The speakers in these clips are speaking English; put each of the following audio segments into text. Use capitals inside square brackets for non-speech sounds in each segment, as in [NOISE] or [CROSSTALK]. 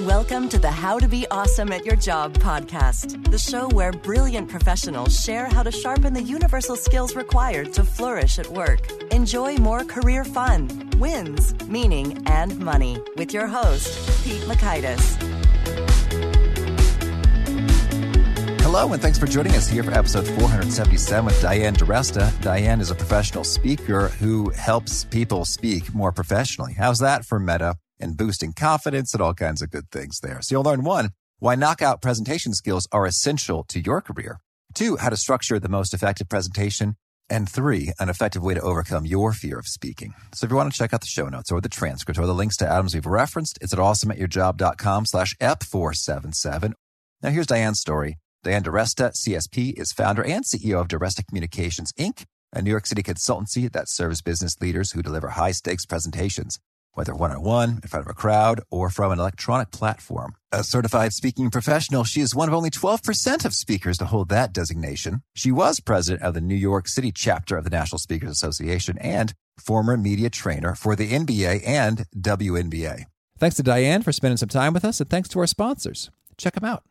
Welcome to the How to Be Awesome at Your Job podcast, the show where brilliant professionals share how to sharpen the universal skills required to flourish at work. Enjoy more career fun, wins, meaning, and money with your host, Pete Mockaitis. Hello, and thanks for joining us here for episode 477 with Diane DiResta. Diane is a professional speaker who helps people speak more professionally. How's that for meta? And boosting confidence and all kinds of good things there. So you'll learn one, why knockout presentation skills are essential to your career. Two, how to structure the most effective presentation. And three, an effective way to overcome your fear of speaking. So if you want to check out the show notes or the transcript or the links to items we've referenced, it's at awesomeatyourjob.com slash ep477. Now here's Diane's story. Diane DiResta, CSP, is founder and CEO of DiResta Communications, Inc., a New York City consultancy that serves business leaders who deliver high stakes presentations whether one on one, in front of a crowd, or from an electronic platform. A certified speaking professional, she is one of only 12% of speakers to hold that designation. She was president of the New York City chapter of the National Speakers Association and former media trainer for the NBA and WNBA. Thanks to Diane for spending some time with us, and thanks to our sponsors. Check them out.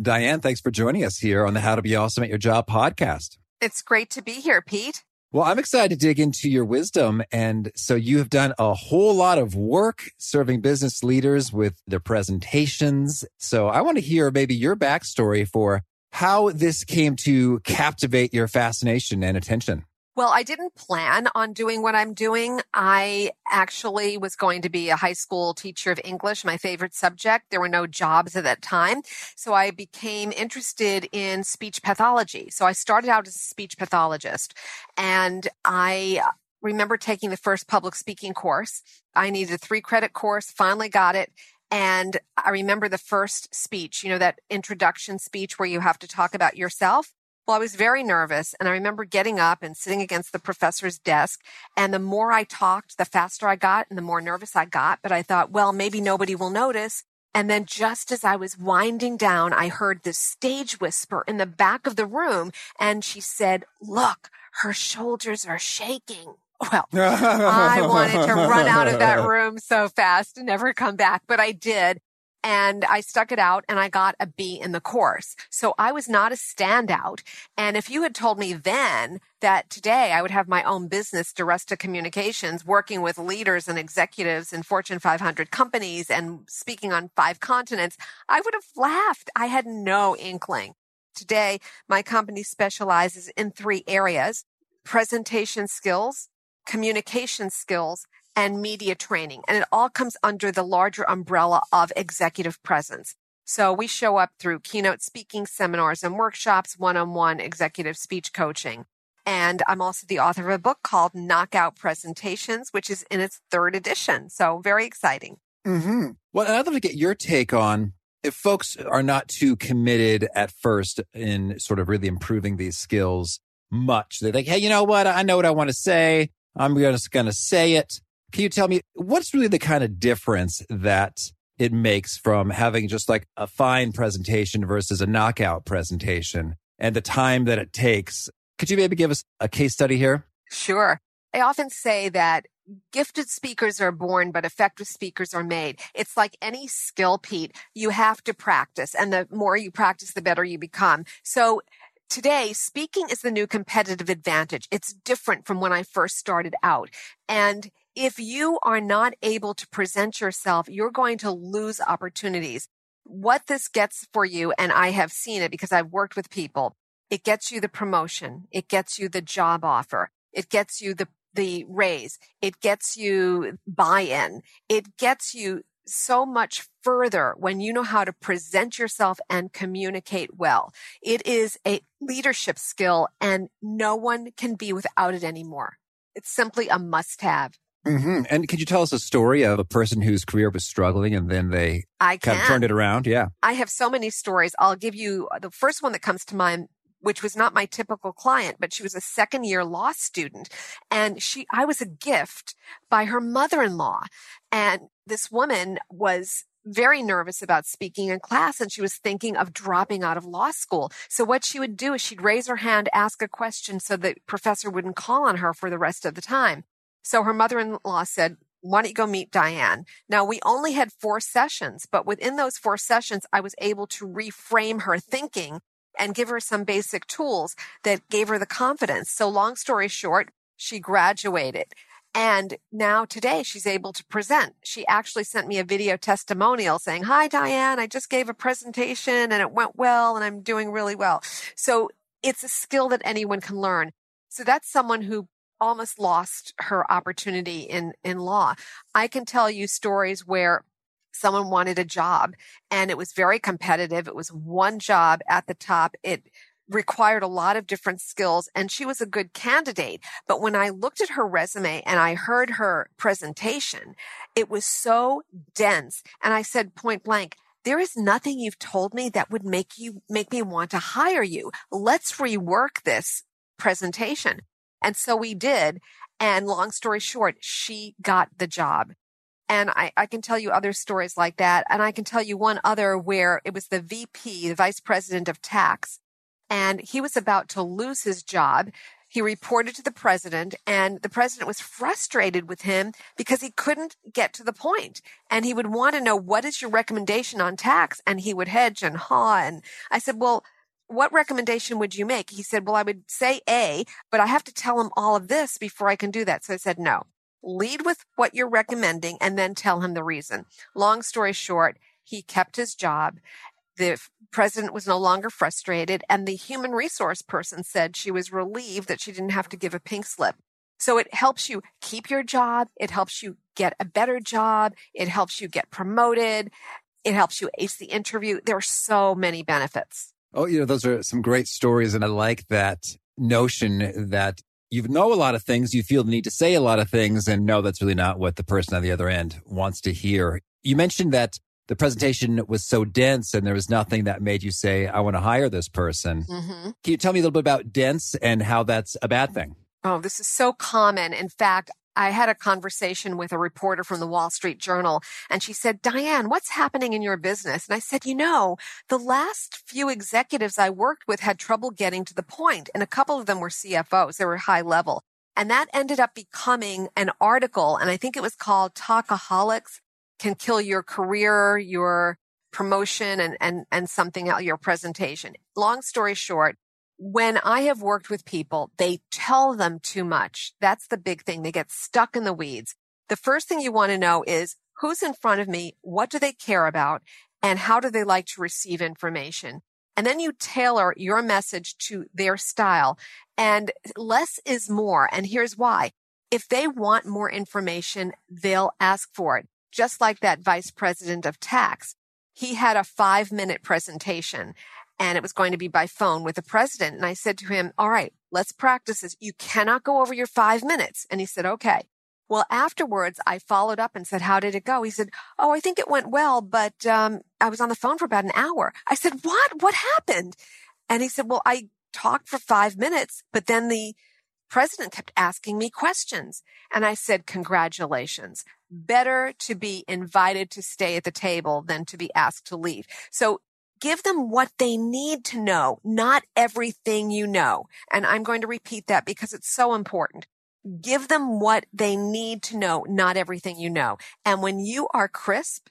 Diane, thanks for joining us here on the How to Be Awesome at Your Job podcast. It's great to be here, Pete. Well, I'm excited to dig into your wisdom. And so you have done a whole lot of work serving business leaders with their presentations. So I want to hear maybe your backstory for how this came to captivate your fascination and attention. Well, I didn't plan on doing what I'm doing. I actually was going to be a high school teacher of English, my favorite subject. There were no jobs at that time. So I became interested in speech pathology. So I started out as a speech pathologist and I remember taking the first public speaking course. I needed a three credit course, finally got it. And I remember the first speech, you know, that introduction speech where you have to talk about yourself. Well, I was very nervous and I remember getting up and sitting against the professor's desk. And the more I talked, the faster I got and the more nervous I got. But I thought, well, maybe nobody will notice. And then just as I was winding down, I heard this stage whisper in the back of the room. And she said, look, her shoulders are shaking. [LAUGHS] Well, I wanted to run out of that [LAUGHS] room so fast and never come back, but I did and I stuck it out and I got a B in the course. So I was not a standout. And if you had told me then that today I would have my own business, DiResta Communications, working with leaders and executives in Fortune 500 companies and speaking on five continents, I would have laughed. I had no inkling. Today, my company specializes in three areas, presentation skills, communication skills, and media training. And it all comes under the larger umbrella of executive presence. So we show up through keynote speaking seminars and workshops, one-on-one executive speech coaching. And I'm also the author of a book called Knockout Presentations, which is in its third edition. So very exciting. Mm-hmm. Well, I'd love to get your take on if folks are not too committed at first in sort of really improving these skills much. They're like, Hey, you know what? I know what I want to say. I'm just going to say it. Can you tell me what's really the kind of difference that it makes from having just like a fine presentation versus a knockout presentation and the time that it takes? Could you maybe give us a case study here? Sure. I often say that gifted speakers are born, but effective speakers are made. It's like any skill, Pete. You have to practice. And the more you practice, the better you become. So today, speaking is the new competitive advantage. It's different from when I first started out. And if you are not able to present yourself, you're going to lose opportunities. What this gets for you, and I have seen it because I've worked with people, it gets you the promotion. It gets you the job offer. It gets you the, the raise. It gets you buy-in. It gets you so much further when you know how to present yourself and communicate well. It is a leadership skill and no one can be without it anymore. It's simply a must have. Mm-hmm. And could you tell us a story of a person whose career was struggling and then they I kind of turned it around? Yeah. I have so many stories. I'll give you the first one that comes to mind which was not my typical client, but she was a second year law student. And she, I was a gift by her mother-in-law. And this woman was very nervous about speaking in class and she was thinking of dropping out of law school. So what she would do is she'd raise her hand, ask a question so the professor wouldn't call on her for the rest of the time. So her mother-in-law said, why don't you go meet Diane? Now we only had four sessions, but within those four sessions, I was able to reframe her thinking and give her some basic tools that gave her the confidence. So long story short, she graduated. And now today she's able to present. She actually sent me a video testimonial saying, Hi, Diane. I just gave a presentation and it went well and I'm doing really well. So it's a skill that anyone can learn. So that's someone who almost lost her opportunity in, in law. I can tell you stories where someone wanted a job and it was very competitive. It was one job at the top. It required a lot of different skills and she was a good candidate. But when I looked at her resume and I heard her presentation, it was so dense. And I said point blank, there is nothing you've told me that would make you make me want to hire you. Let's rework this presentation. And so we did. And long story short, she got the job. And I, I, can tell you other stories like that. And I can tell you one other where it was the VP, the vice president of tax, and he was about to lose his job. He reported to the president and the president was frustrated with him because he couldn't get to the point. And he would want to know, what is your recommendation on tax? And he would hedge and haw. And I said, well, what recommendation would you make? He said, well, I would say A, but I have to tell him all of this before I can do that. So I said, no, lead with what you're recommending and then tell him the reason. Long story short, he kept his job. The president was no longer frustrated and the human resource person said she was relieved that she didn't have to give a pink slip. So it helps you keep your job. It helps you get a better job. It helps you get promoted. It helps you ace the interview. There are so many benefits. Oh, you know, those are some great stories. And I like that notion that you know a lot of things, you feel the need to say a lot of things, and no, that's really not what the person on the other end wants to hear. You mentioned that the presentation was so dense and there was nothing that made you say, I want to hire this person. Mm-hmm. Can you tell me a little bit about dense and how that's a bad thing? Oh, this is so common. In fact, I had a conversation with a reporter from the Wall Street Journal and she said, Diane, what's happening in your business? And I said, you know, the last few executives I worked with had trouble getting to the point and a couple of them were CFOs. They were high level. And that ended up becoming an article. And I think it was called Talkaholics can kill your career, your promotion and, and, and something else, your presentation. Long story short, when I have worked with people, they tell them too much. That's the big thing. They get stuck in the weeds. The first thing you want to know is who's in front of me? What do they care about? And how do they like to receive information? And then you tailor your message to their style and less is more. And here's why. If they want more information, they'll ask for it. Just like that vice president of tax. He had a five minute presentation and it was going to be by phone with the president. And I said to him, all right, let's practice this. You cannot go over your five minutes. And he said, okay. Well, afterwards, I followed up and said, how did it go? He said, oh, I think it went well, but um, I was on the phone for about an hour. I said, what? What happened? And he said, well, I talked for five minutes, but then the president kept asking me questions. And I said, congratulations. Better to be invited to stay at the table than to be asked to leave. So give them what they need to know, not everything you know. And I'm going to repeat that because it's so important. Give them what they need to know, not everything you know. And when you are crisp,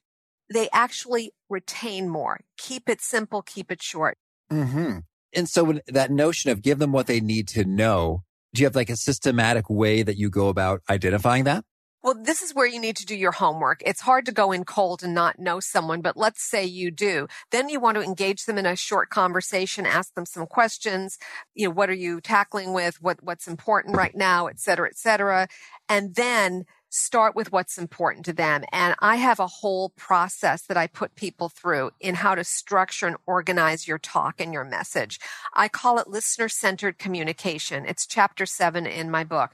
they actually retain more. Keep it simple, keep it short. Mm-hmm. And so that notion of give them what they need to know, do you have like a systematic way that you go about identifying that? Well, this is where you need to do your homework. It's hard to go in cold and not know someone, but let's say you do. Then you want to engage them in a short conversation, ask them some questions. You know, what are you tackling with? What, what's important right now, et cetera, et cetera. And then start with what's important to them. And I have a whole process that I put people through in how to structure and organize your talk and your message. I call it listener centered communication. It's chapter seven in my book.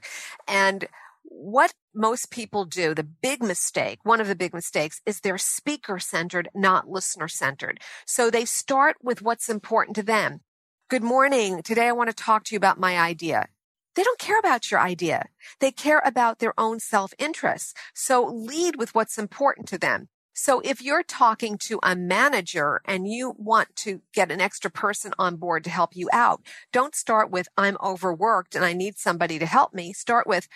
And what most people do, the big mistake, one of the big mistakes is they're speaker centered, not listener centered. So they start with what's important to them. Good morning. Today I want to talk to you about my idea. They don't care about your idea. They care about their own self interest. So lead with what's important to them. So if you're talking to a manager and you want to get an extra person on board to help you out, don't start with, I'm overworked and I need somebody to help me. Start with,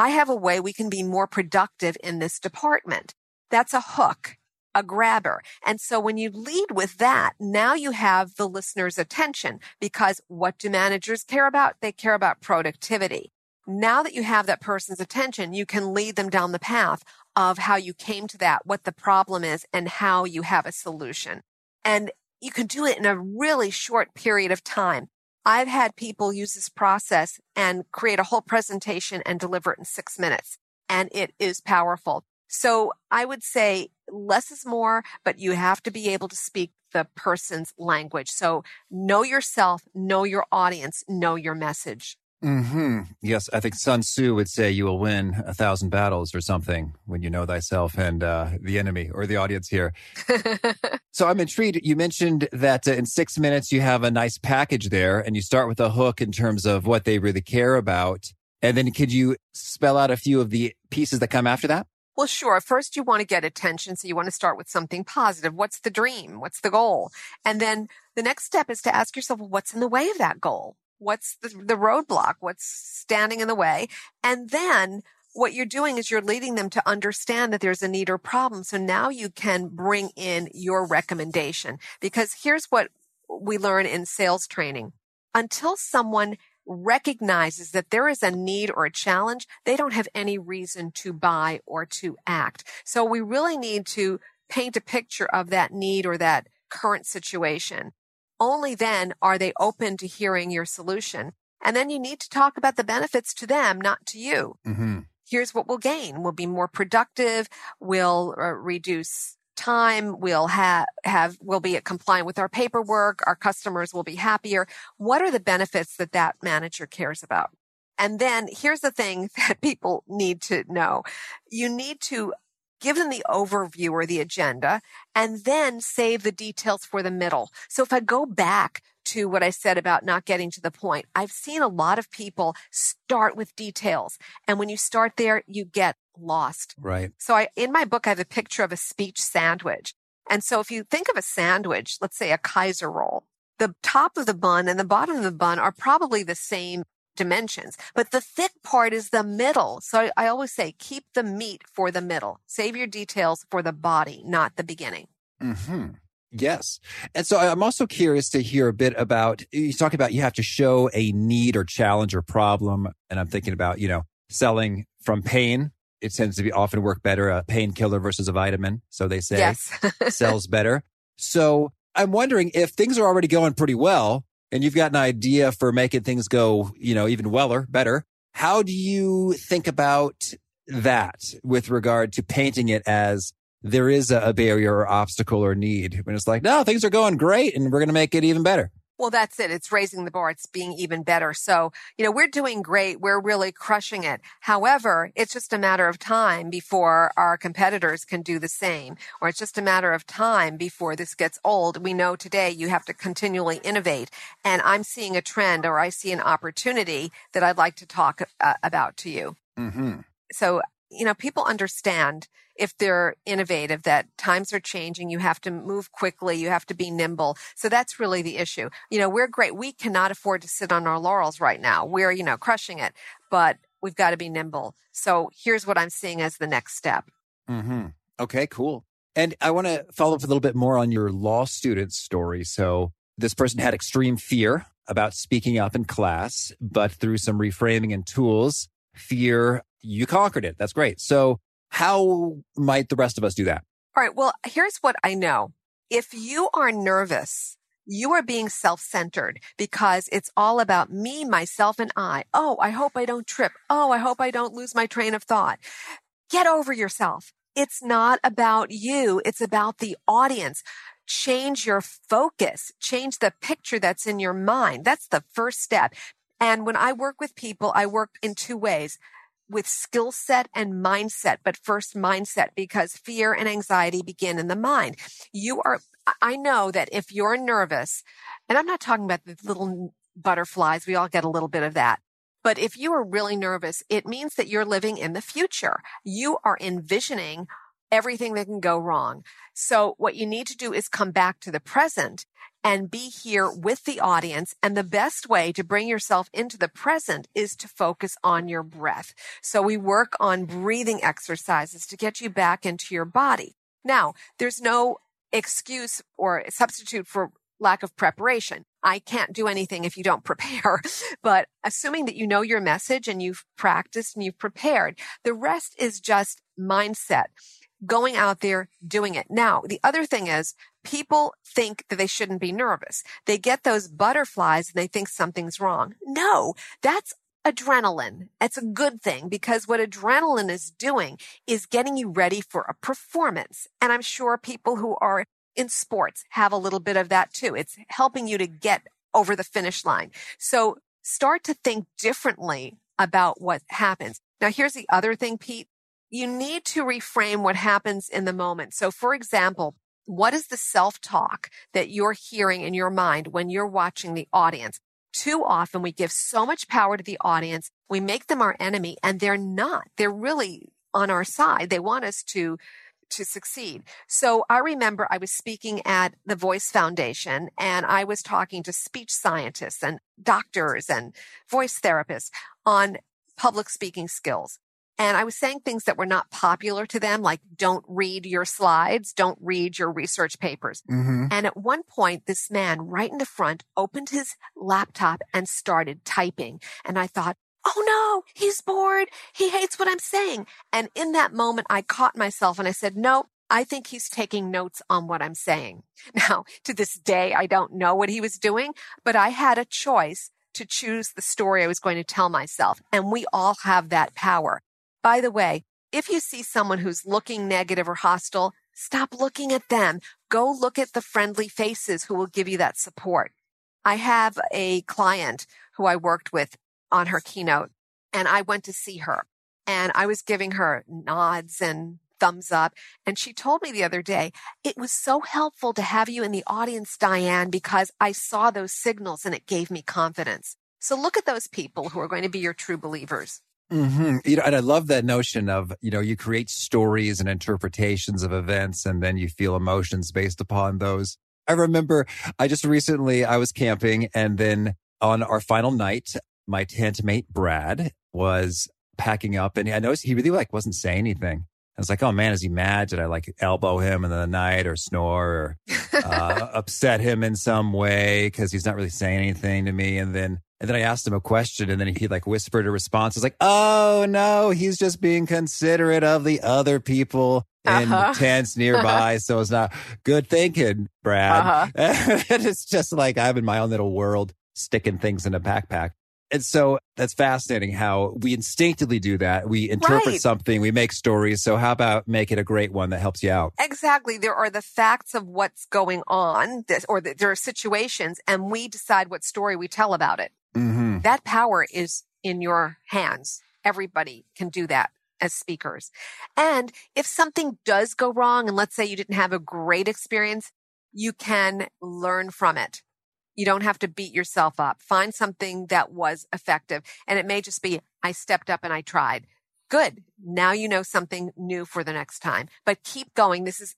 I have a way we can be more productive in this department. That's a hook, a grabber. And so when you lead with that, now you have the listener's attention because what do managers care about? They care about productivity. Now that you have that person's attention, you can lead them down the path of how you came to that, what the problem is, and how you have a solution. And you can do it in a really short period of time. I've had people use this process and create a whole presentation and deliver it in six minutes. And it is powerful. So I would say less is more, but you have to be able to speak the person's language. So know yourself, know your audience, know your message. Hmm. Yes, I think Sun Tzu would say you will win a thousand battles or something when you know thyself and uh, the enemy or the audience here. [LAUGHS] so I'm intrigued. You mentioned that uh, in six minutes you have a nice package there, and you start with a hook in terms of what they really care about, and then could you spell out a few of the pieces that come after that? Well, sure. First, you want to get attention. So you want to start with something positive. What's the dream? What's the goal? And then the next step is to ask yourself, well, what's in the way of that goal? What's the, the roadblock? What's standing in the way? And then what you're doing is you're leading them to understand that there's a need or problem. So now you can bring in your recommendation because here's what we learn in sales training. Until someone recognizes that there is a need or a challenge, they don't have any reason to buy or to act. So we really need to paint a picture of that need or that current situation only then are they open to hearing your solution. And then you need to talk about the benefits to them, not to you. Mm-hmm. Here's what we'll gain. We'll be more productive. We'll uh, reduce time. We'll have, have, we'll be compliant with our paperwork. Our customers will be happier. What are the benefits that that manager cares about? And then here's the thing [LAUGHS] that people need to know. You need to give them the overview or the agenda, and then save the details for the middle. So if I go back to what I said about not getting to the point, I've seen a lot of people start with details. And when you start there, you get lost. Right. So I, in my book, I have a picture of a speech sandwich. And so if you think of a sandwich, let's say a Kaiser roll, the top of the bun and the bottom of the bun are probably the same dimensions. But the thick part is the middle. So I, I always say keep the meat for the middle. Save your details for the body, not the beginning. Hmm. Yes. And so I'm also curious to hear a bit about you talk about you have to show a need or challenge or problem. And I'm thinking about, you know, selling from pain. It tends to be often work better, a painkiller versus a vitamin. So they say yes. [LAUGHS] sells better. So I'm wondering if things are already going pretty well and you've got an idea for making things go, you know, even weller, better. How do you think about that with regard to painting it as there is a, barrier or obstacle or need when it's like, no, things are going great and we're going to make it even better? Well, that's it. It's raising the bar. It's being even better. So, you know, we're doing great. We're really crushing it. However, it's just a matter of time before our competitors can do the same, or it's just a matter of time before this gets old. We know today you have to continually innovate. And I'm seeing a trend or I see an opportunity that I'd like to talk uh, about to you. Mm-hmm. So, you know, people understand if they're innovative, that times are changing. You have to move quickly. You have to be nimble. So that's really the issue. You know, we're great. We cannot afford to sit on our laurels right now. We're, you know, crushing it, but we've got to be nimble. So here's what I'm seeing as the next step. Mm-hmm. Okay, cool. And I want to follow up a little bit more on your law student story. So this person had extreme fear about speaking up in class, but through some reframing and tools, fear, you conquered it. That's great. So how might the rest of us do that? All right. Well, here's what I know. If you are nervous, you are being self-centered because it's all about me, myself, and I. Oh, I hope I don't trip. Oh, I hope I don't lose my train of thought. Get over yourself. It's not about you. It's about the audience. Change your focus. Change the picture that's in your mind. That's the first step. And when I work with people, I work in two ways with skill set and mindset, but first mindset because fear and anxiety begin in the mind. You are, I know that if you're nervous, and I'm not talking about the little butterflies, we all get a little bit of that. But if you are really nervous, it means that you're living in the future. You are envisioning everything that can go wrong. So what you need to do is come back to the present and be here with the audience. And the best way to bring yourself into the present is to focus on your breath. So we work on breathing exercises to get you back into your body. Now, there's no excuse or substitute for lack of preparation. I can't do anything if you don't [LAUGHS] prepare. But assuming that you know your message and you've practiced and you've prepared, the rest is just mindset going out there doing it. Now, the other thing is people think that they shouldn't be nervous. They get those butterflies and they think something's wrong. No, that's adrenaline. It's a good thing because what adrenaline is doing is getting you ready for a performance. And I'm sure people who are in sports have a little bit of that too. It's helping you to get over the finish line. So start to think differently about what happens. Now, here's the other thing, Pete you need to reframe what happens in the moment. So, for example, what is the self talk that you're hearing in your mind when you're watching the audience? Too often we give so much power to the audience. We make them our enemy and they're not. They're really on our side. They want us to to succeed. So I remember I was speaking at the Voice Foundation and I was talking to speech scientists and doctors and voice therapists on public speaking skills. And I was saying things that were not popular to them, like don't read your slides, don't read your research papers. Mm-hmm. And at one point, this man right in the front opened his laptop and started typing. And I thought, Oh no, he's bored. He hates what I'm saying. And in that moment, I caught myself and I said, no, I think he's taking notes on what I'm saying. [LAUGHS] Now, to this day, I don't know what he was doing, but I had a choice to choose the story I was going to tell myself. And we all have that power. By the way, if you see someone who's looking negative or hostile, stop looking at them. Go look at the friendly faces who will give you that support. I have a client who I worked with on her keynote and I went to see her and I was giving her nods and thumbs up. And she told me the other day, it was so helpful to have you in the audience, Diane, because I saw those signals and it gave me confidence. So look at those people who are going to be your true believers. Mm-hmm. You know, and I love that notion of, you know, you create stories and interpretations of events and then you feel emotions based upon those. I remember I just recently, I was camping and then on our final night, my tent mate, Brad, was packing up and I noticed he really like wasn't saying anything. I was like, oh man, is he mad? Did I like elbow him in the night or snore or [LAUGHS] uh, upset him in some way? Cause he's not really saying anything to me. And then and then I asked him a question and then he like whispered a response. It's like, oh no, he's just being considerate of the other people in uh-huh. tents nearby. [LAUGHS] so it's not good thinking, Brad. Uh-huh. [LAUGHS] and it's just like I'm in my own little world sticking things in a backpack. And so that's fascinating how we instinctively do that. We interpret right. something, we make stories. So how about make it a great one that helps you out? Exactly. There are the facts of what's going on, this, or the, there are situations, and we decide what story we tell about it. Mm-hmm. That power is in your hands. Everybody can do that as speakers. And if something does go wrong, and let's say you didn't have a great experience, you can learn from it. You don't have to beat yourself up. Find something that was effective. And it may just be, I stepped up and I tried. Good. Now you know something new for the next time, but keep going. This is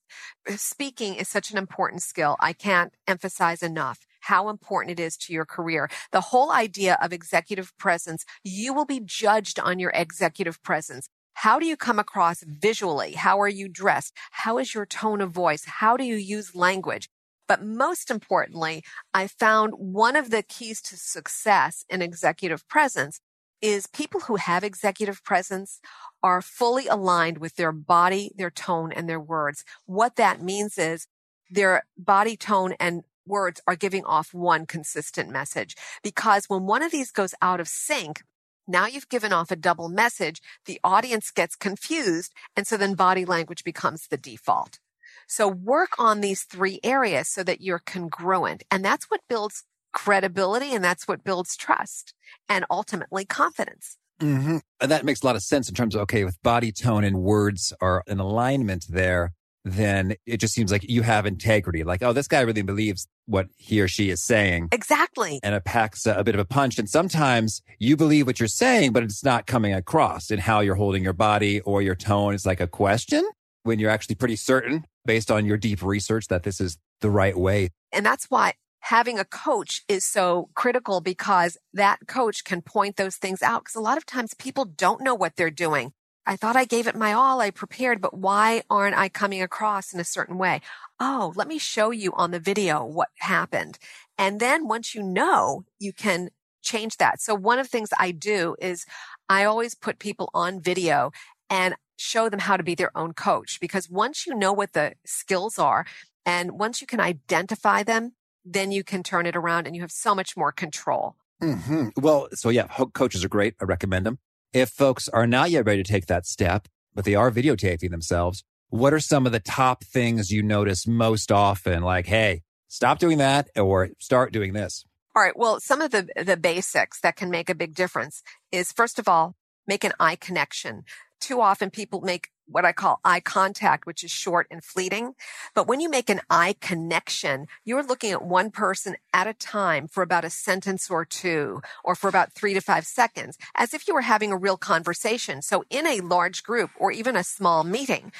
speaking is such an important skill. I can't emphasize enough how important it is to your career. The whole idea of executive presence, you will be judged on your executive presence. How do you come across visually? How are you dressed? How is your tone of voice? How do you use language? But most importantly, I found one of the keys to success in executive presence is people who have executive presence are fully aligned with their body, their tone, and their words. What that means is their body tone and words are giving off one consistent message. Because when one of these goes out of sync, now you've given off a double message. The audience gets confused. And so then body language becomes the default. So work on these three areas so that you're congruent. And that's what builds credibility and that's what builds trust and ultimately confidence. Mm-hmm. And that makes a lot of sense in terms of, okay, with body tone and words are in alignment there then it just seems like you have integrity. Like, oh, this guy really believes what he or she is saying. Exactly. And it packs a, a, bit of a punch. And sometimes you believe what you're saying, but it's not coming across in how you're holding your body or your tone. It's like a question when you're actually pretty certain based on your deep research that this is the right way. And that's why having a coach is so critical because that coach can point those things out. Because a lot of times people don't know what they're doing. I thought I gave it my all. I prepared, but why aren't I coming across in a certain way? Oh, let me show you on the video what happened. And then once you know, you can change that. So one of the things I do is I always put people on video and show them how to be their own coach because once you know what the skills are and once you can identify them, then you can turn it around and you have so much more control. Mm-hmm. Well, so yeah, coaches are great. I recommend them. If folks are not yet ready to take that step, but they are videotaping themselves, what are some of the top things you notice most often? Like, hey, stop doing that or start doing this. All right. Well, some of the, the basics that can make a big difference is first of all, make an eye connection. Too often people make what I call eye contact, which is short and fleeting. But when you make an eye connection, you're looking at one person at a time for about a sentence or two, or for about three to five seconds, as if you were having a real conversation. So in a large group or even a small meeting,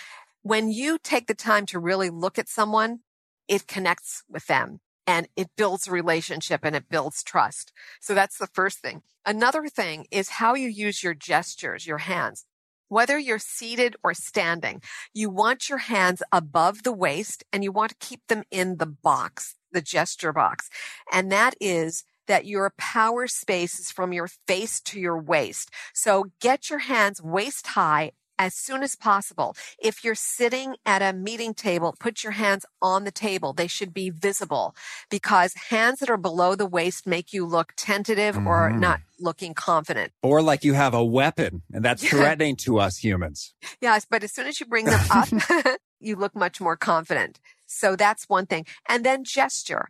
when you take the time to really look at someone, it connects with them and it builds a relationship and it builds trust. So that's the first thing. Another thing is how you use your gestures, your hands. Whether you're seated or standing, you want your hands above the waist and you want to keep them in the box, the gesture box. And that is that your power space is from your face to your waist. So get your hands waist high as soon as possible. If you're sitting at a meeting table, put your hands on the table. They should be visible because hands that are below the waist make you look tentative mm-hmm. or not looking confident. Or like you have a weapon and that's [LAUGHS] threatening to us humans. Yes, but as soon as you bring them up, [LAUGHS] [LAUGHS] you look much more confident. So that's one thing. And then gesture.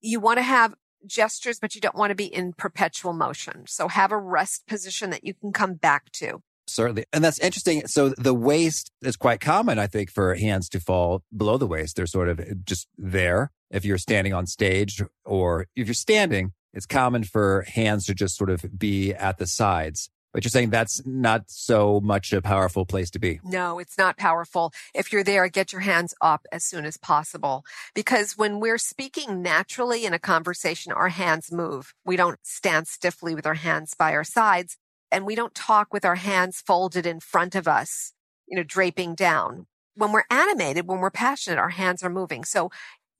You want to have gestures, but you don't want to be in perpetual motion. So have a rest position that you can come back to. Certainly. And that's interesting. So the waist is quite common, I think, for hands to fall below the waist. They're sort of eh, just there. If you're standing on stage or if you're standing, it's common for hands to just sort of be at the sides. But you're saying that's not so much a powerful place to be. No, it's not powerful. If you're there, get your hands up as soon as possible. Because when we're speaking naturally in a conversation, our hands move. We don't stand stiffly with our hands by our sides and we don't talk with our hands folded in front of us, you know, draping down. When we're animated, when we're passionate, our hands are moving. So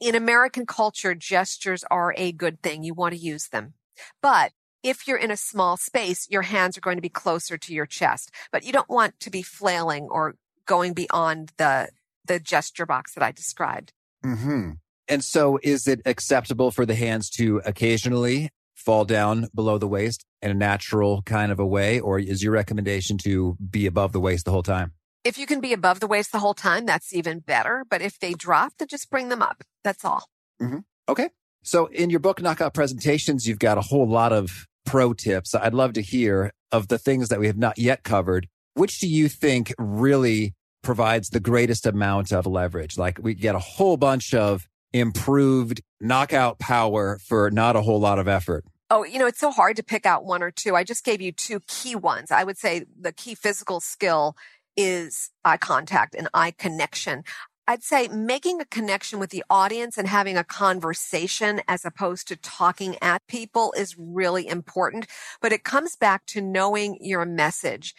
in American culture, gestures are a good thing. You want to use them. But if you're in a small space, your hands are going to be closer to your chest, but you don't want to be flailing or going beyond the, the gesture box that I described. Mm-hmm. And so is it acceptable for the hands to occasionally fall down below the waist in a natural kind of a way? Or is your recommendation to be above the waist the whole time? If you can be above the waist the whole time, that's even better. But if they drop, then just bring them up. That's all. Mm-hmm. Okay. So in your book, Knockout Presentations, you've got a whole lot of pro tips. I'd love to hear of the things that we have not yet covered. Which do you think really provides the greatest amount of leverage? Like we get a whole bunch of improved knockout power for not a whole lot of effort? Oh, you know, it's so hard to pick out one or two. I just gave you two key ones. I would say the key physical skill is eye contact and eye connection. I'd say making a connection with the audience and having a conversation as opposed to talking at people is really important. But it comes back to knowing your message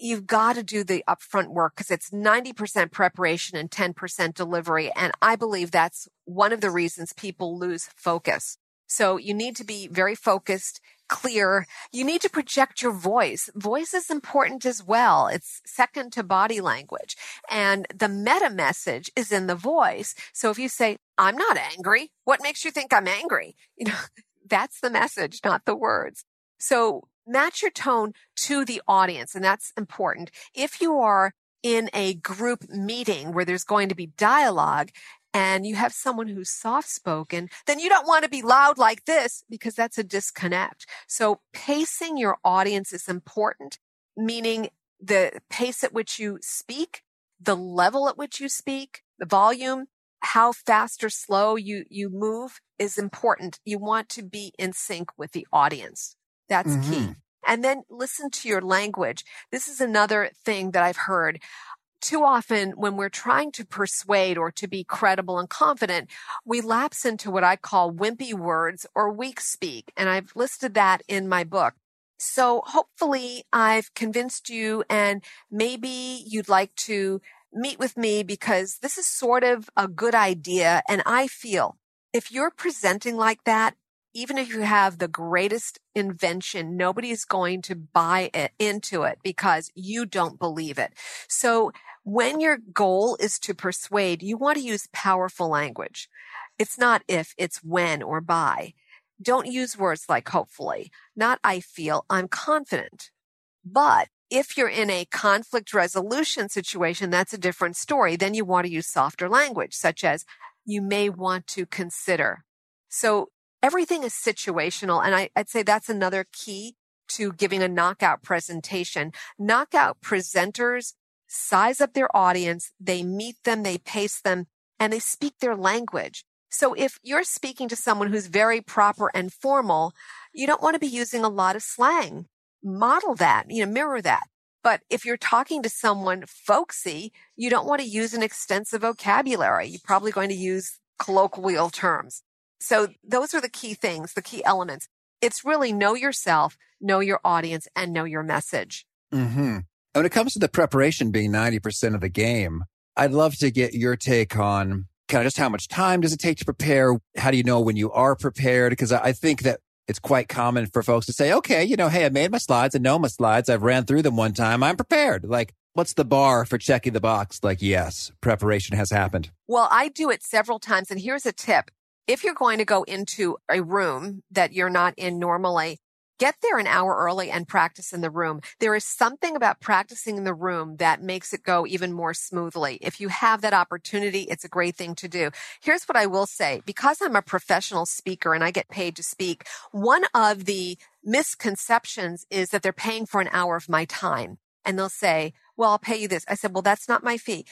you've got to do the upfront work because it's 90% preparation and 10% delivery. And I believe that's one of the reasons people lose focus. So you need to be very focused, clear. You need to project your voice. Voice is important as well. It's second to body language. And the meta message is in the voice. So if you say, I'm not angry, what makes you think I'm angry? You know, [LAUGHS] that's the message, not the words. So match your tone to the audience. And that's important. If you are in a group meeting where there's going to be dialogue and you have someone who's soft spoken, then you don't want to be loud like this because that's a disconnect. So pacing your audience is important, meaning the pace at which you speak, the level at which you speak, the volume, how fast or slow you, you move is important. You want to be in sync with the audience. That's mm-hmm. key. And then listen to your language. This is another thing that I've heard. too often when we're trying to persuade or to be credible and confident, we lapse into what I call wimpy words or weak speak. And I've listed that in my book. So hopefully I've convinced you and maybe you'd like to meet with me because this is sort of a good idea. And I feel if you're presenting like that, even if you have the greatest invention, nobody's going to buy it into it because you don't believe it. So when your goal is to persuade, you want to use powerful language. It's not if, it's when or by. Don't use words like hopefully, not I feel, I'm confident. But if you're in a conflict resolution situation, that's a different story. Then you want to use softer language, such as you may want to consider. So everything is situational. And I, would say that's another key to giving a knockout presentation. Knockout presenters size up their audience. They meet them, they pace them, and they speak their language. So if you're speaking to someone who's very proper and formal, you don't want to be using a lot of slang. Model that, you know, mirror that. But if you're talking to someone folksy, you don't want to use an extensive vocabulary. You're probably going to use colloquial terms. So those are the key things, the key elements. It's really know yourself, know your audience, and know your message. Mm-hmm. When it comes to the preparation being 90% of the game, I'd love to get your take on kind of just how much time does it take to prepare? How do you know when you are prepared? Because I think that it's quite common for folks to say, okay, you know, hey, I made my slides. I know my slides. I've ran through them one time. I'm prepared. Like, what's the bar for checking the box? Like, yes, preparation has happened. Well, I do it several times. And here's a tip. If you're going to go into a room that you're not in normally, get there an hour early and practice in the room. There is something about practicing in the room that makes it go even more smoothly. If you have that opportunity, it's a great thing to do. Here's what I will say. Because I'm a professional speaker and I get paid to speak, one of the misconceptions is that they're paying for an hour of my time. And they'll say, well, I'll pay you this. I said, well, that's not my fee.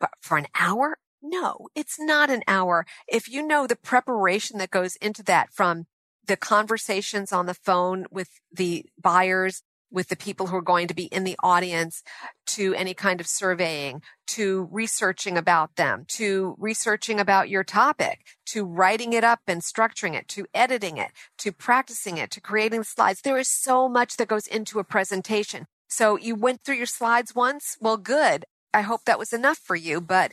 But for an hour? No, it's not an hour. If you know the preparation that goes into that from the conversations on the phone with the buyers, with the people who are going to be in the audience, to any kind of surveying, to researching about them, to researching about your topic, to writing it up and structuring it, to editing it, to practicing it, to creating the slides. There is so much that goes into a presentation. So you went through your slides once? Well, good. I hope that was enough for you, but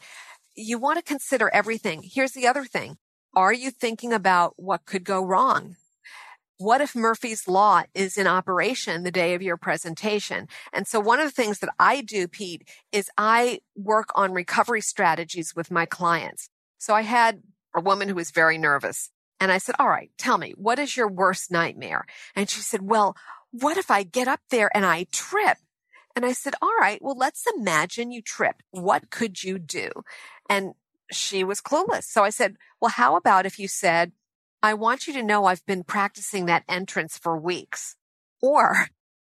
you want to consider everything. Here's the other thing. Are you thinking about what could go wrong? What if Murphy's Law is in operation the day of your presentation? And so one of the things that I do, Pete, is I work on recovery strategies with my clients. So I had a woman who was very nervous and I said, all right, tell me, what is your worst nightmare? And she said, well, what if I get up there and I trip? And I said, all right, well, let's imagine you trip. What could you do? And she was clueless. So I said, well, how about if you said, I want you to know I've been practicing that entrance for weeks. Or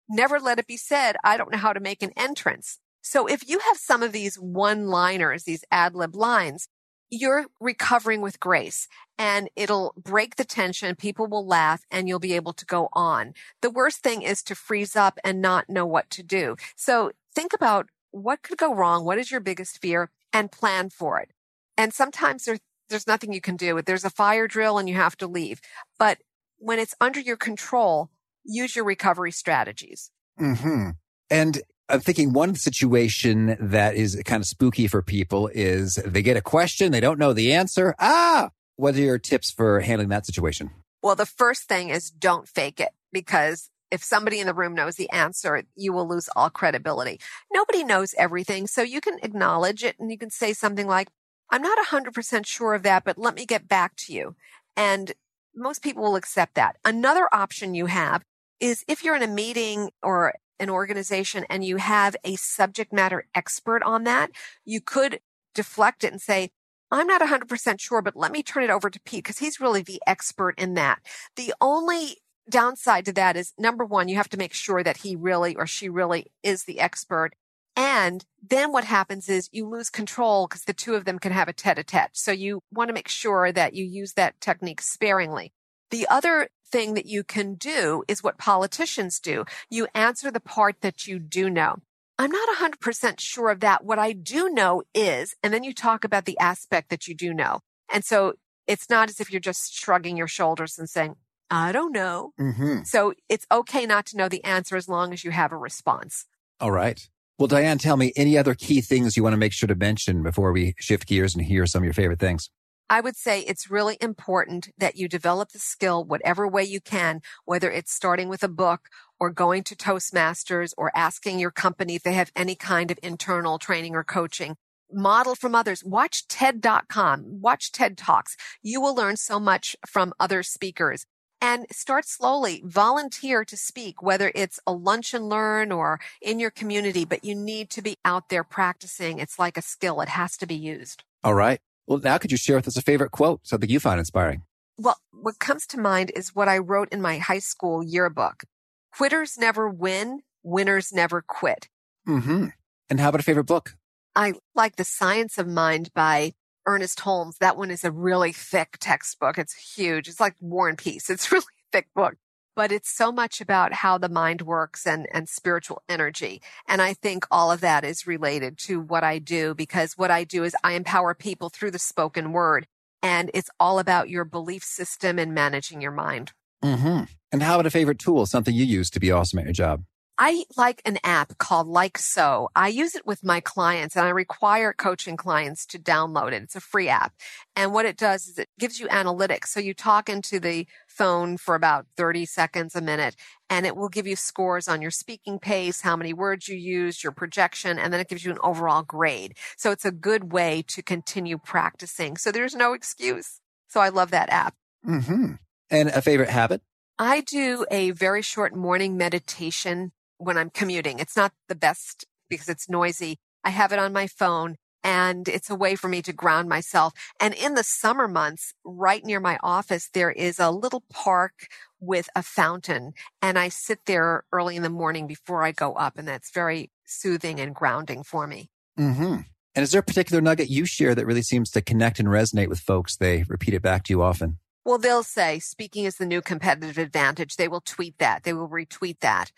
never let it be said, I don't know how to make an entrance. So if you have some of these one liners, these ad lib lines, you're recovering with grace and it'll break the tension. People will laugh and you'll be able to go on. The worst thing is to freeze up and not know what to do. So think about what could go wrong? What is your biggest fear and plan for it? And sometimes there, there's nothing you can do. There's a fire drill and you have to leave. But when it's under your control, use your recovery strategies. Mm-hmm. And I'm thinking one situation that is kind of spooky for people is they get a question, they don't know the answer. Ah, what are your tips for handling that situation? Well, the first thing is don't fake it because if somebody in the room knows the answer, you will lose all credibility. Nobody knows everything. So you can acknowledge it and you can say something like, I'm not 100% sure of that, but let me get back to you. And most people will accept that. Another option you have is if you're in a meeting or an organization and you have a subject matter expert on that, you could deflect it and say, I'm not 100% sure, but let me turn it over to Pete because he's really the expert in that. The only downside to that is number one, you have to make sure that he really or she really is the expert. And then what happens is you lose control because the two of them can have a tete a tete. So you want to make sure that you use that technique sparingly. The other thing that you can do is what politicians do. You answer the part that you do know. I'm not 100% sure of that. What I do know is, and then you talk about the aspect that you do know. And so it's not as if you're just shrugging your shoulders and saying, I don't know. Mm-hmm. So it's okay not to know the answer as long as you have a response. All right. Well, Diane, tell me any other key things you want to make sure to mention before we shift gears and hear some of your favorite things. I would say it's really important that you develop the skill whatever way you can, whether it's starting with a book or going to Toastmasters or asking your company if they have any kind of internal training or coaching. Model from others. Watch TED.com. Watch TED Talks. You will learn so much from other speakers and start slowly. Volunteer to speak, whether it's a lunch and learn or in your community, but you need to be out there practicing. It's like a skill. It has to be used. All right. Well, now could you share with us a favorite quote, something you find inspiring? Well, what comes to mind is what I wrote in my high school yearbook. Quitters never win, winners never quit. Mm-hmm. And how about a favorite book? I like The Science of Mind by Ernest Holmes. That one is a really thick textbook. It's huge. It's like War and Peace. It's [LAUGHS] really thick book, but it's so much about how the mind works and, and spiritual energy. And I think all of that is related to what I do because what I do is I empower people through the spoken word and it's all about your belief system and managing your mind. Mm-hmm. And how about a favorite tool, something you use to be awesome at your job? I like an app called LikeSo. I use it with my clients and I require coaching clients to download it. It's a free app. And what it does is it gives you analytics. So you talk into the phone for about 30 seconds a minute and it will give you scores on your speaking pace, how many words you used, your projection, and then it gives you an overall grade. So it's a good way to continue practicing. So there's no excuse. So I love that app. Mm-hmm. And a favorite habit? I do a very short morning meditation when I'm commuting. It's not the best because it's noisy. I have it on my phone and it's a way for me to ground myself. And in the summer months, right near my office, there is a little park with a fountain and I sit there early in the morning before I go up and that's very soothing and grounding for me. Mm-hmm. And is there a particular nugget you share that really seems to connect and resonate with folks? They repeat it back to you often. Well, they'll say speaking is the new competitive advantage. They will tweet that. They will retweet that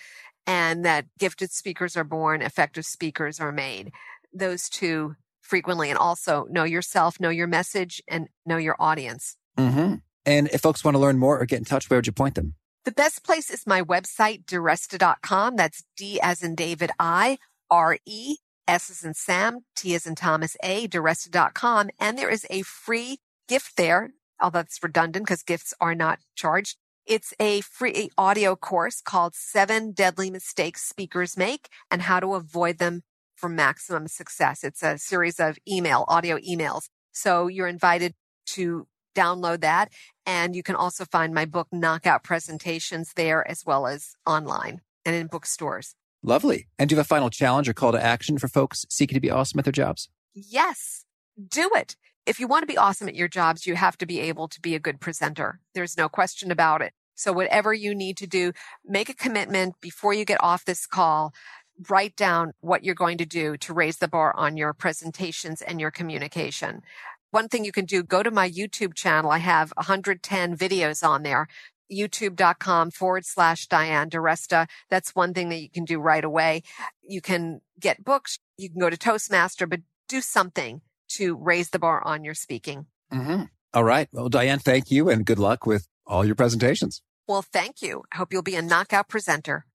and that gifted speakers are born, effective speakers are made. Those two frequently, and also know yourself, know your message, and know your audience. Mm-hmm. And if folks want to learn more or get in touch, where would you point them? The best place is my website, diresta.com. That's D as in David I, R E, S as in Sam, T as in Thomas A, diresta.com. And there is a free gift there, although that's redundant because gifts are not charged. It's a free audio course called Seven Deadly Mistakes Speakers Make and How to Avoid Them for Maximum Success. It's a series of email, audio emails. So you're invited to download that. And you can also find my book, Knockout Presentations, there as well as online and in bookstores. Lovely. And do you have a final challenge or call to action for folks seeking to be awesome at their jobs? Yes, do it if you want to be awesome at your jobs, you have to be able to be a good presenter. There's no question about it. So whatever you need to do, make a commitment before you get off this call. Write down what you're going to do to raise the bar on your presentations and your communication. One thing you can do, go to my YouTube channel. I have 110 videos on there youtube.com forward slash Diane DiResta. That's one thing that you can do right away. You can get books. You can go to Toastmaster, but do something to raise the bar on your speaking. Mm-hmm. All right. Well, Diane, thank you and good luck with all your presentations. Well, thank you. I hope you'll be a knockout presenter.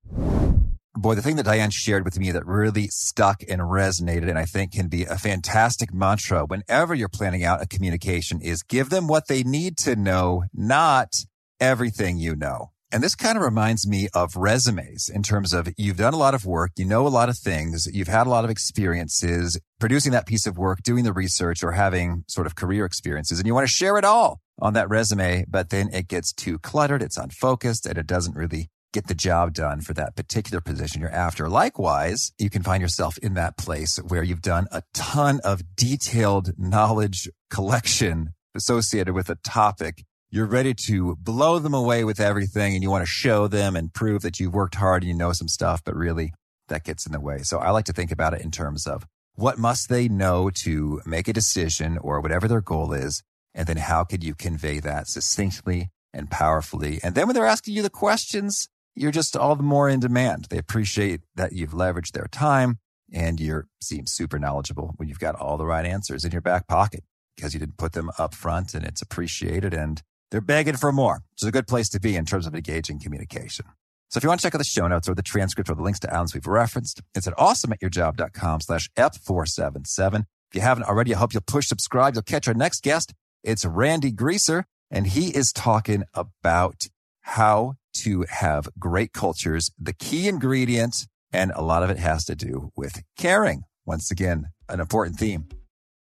Boy, the thing that Diane shared with me that really stuck and resonated and I think can be a fantastic mantra whenever you're planning out a communication is give them what they need to know, not everything you know. And this kind of reminds me of resumes in terms of you've done a lot of work, you know a lot of things, you've had a lot of experiences producing that piece of work, doing the research or having sort of career experiences, and you want to share it all on that resume, but then it gets too cluttered, it's unfocused, and it doesn't really get the job done for that particular position you're after. Likewise, you can find yourself in that place where you've done a ton of detailed knowledge collection associated with a topic you're ready to blow them away with everything and you want to show them and prove that you've worked hard and you know some stuff, but really that gets in the way. So I like to think about it in terms of what must they know to make a decision or whatever their goal is? And then how could you convey that succinctly and powerfully? And then when they're asking you the questions, you're just all the more in demand. They appreciate that you've leveraged their time and you seem super knowledgeable when you've got all the right answers in your back pocket because you didn't put them up front and it's appreciated and they're begging for more. Which is a good place to be in terms of engaging communication. So if you want to check out the show notes or the transcript or the links to outlines we've referenced, it's at awesomeatyourjob.com slash F477. If you haven't already, I hope you'll push subscribe. You'll catch our next guest. It's Randy Grieser, and he is talking about how to have great cultures, the key ingredient, and a lot of it has to do with caring. Once again, an important theme.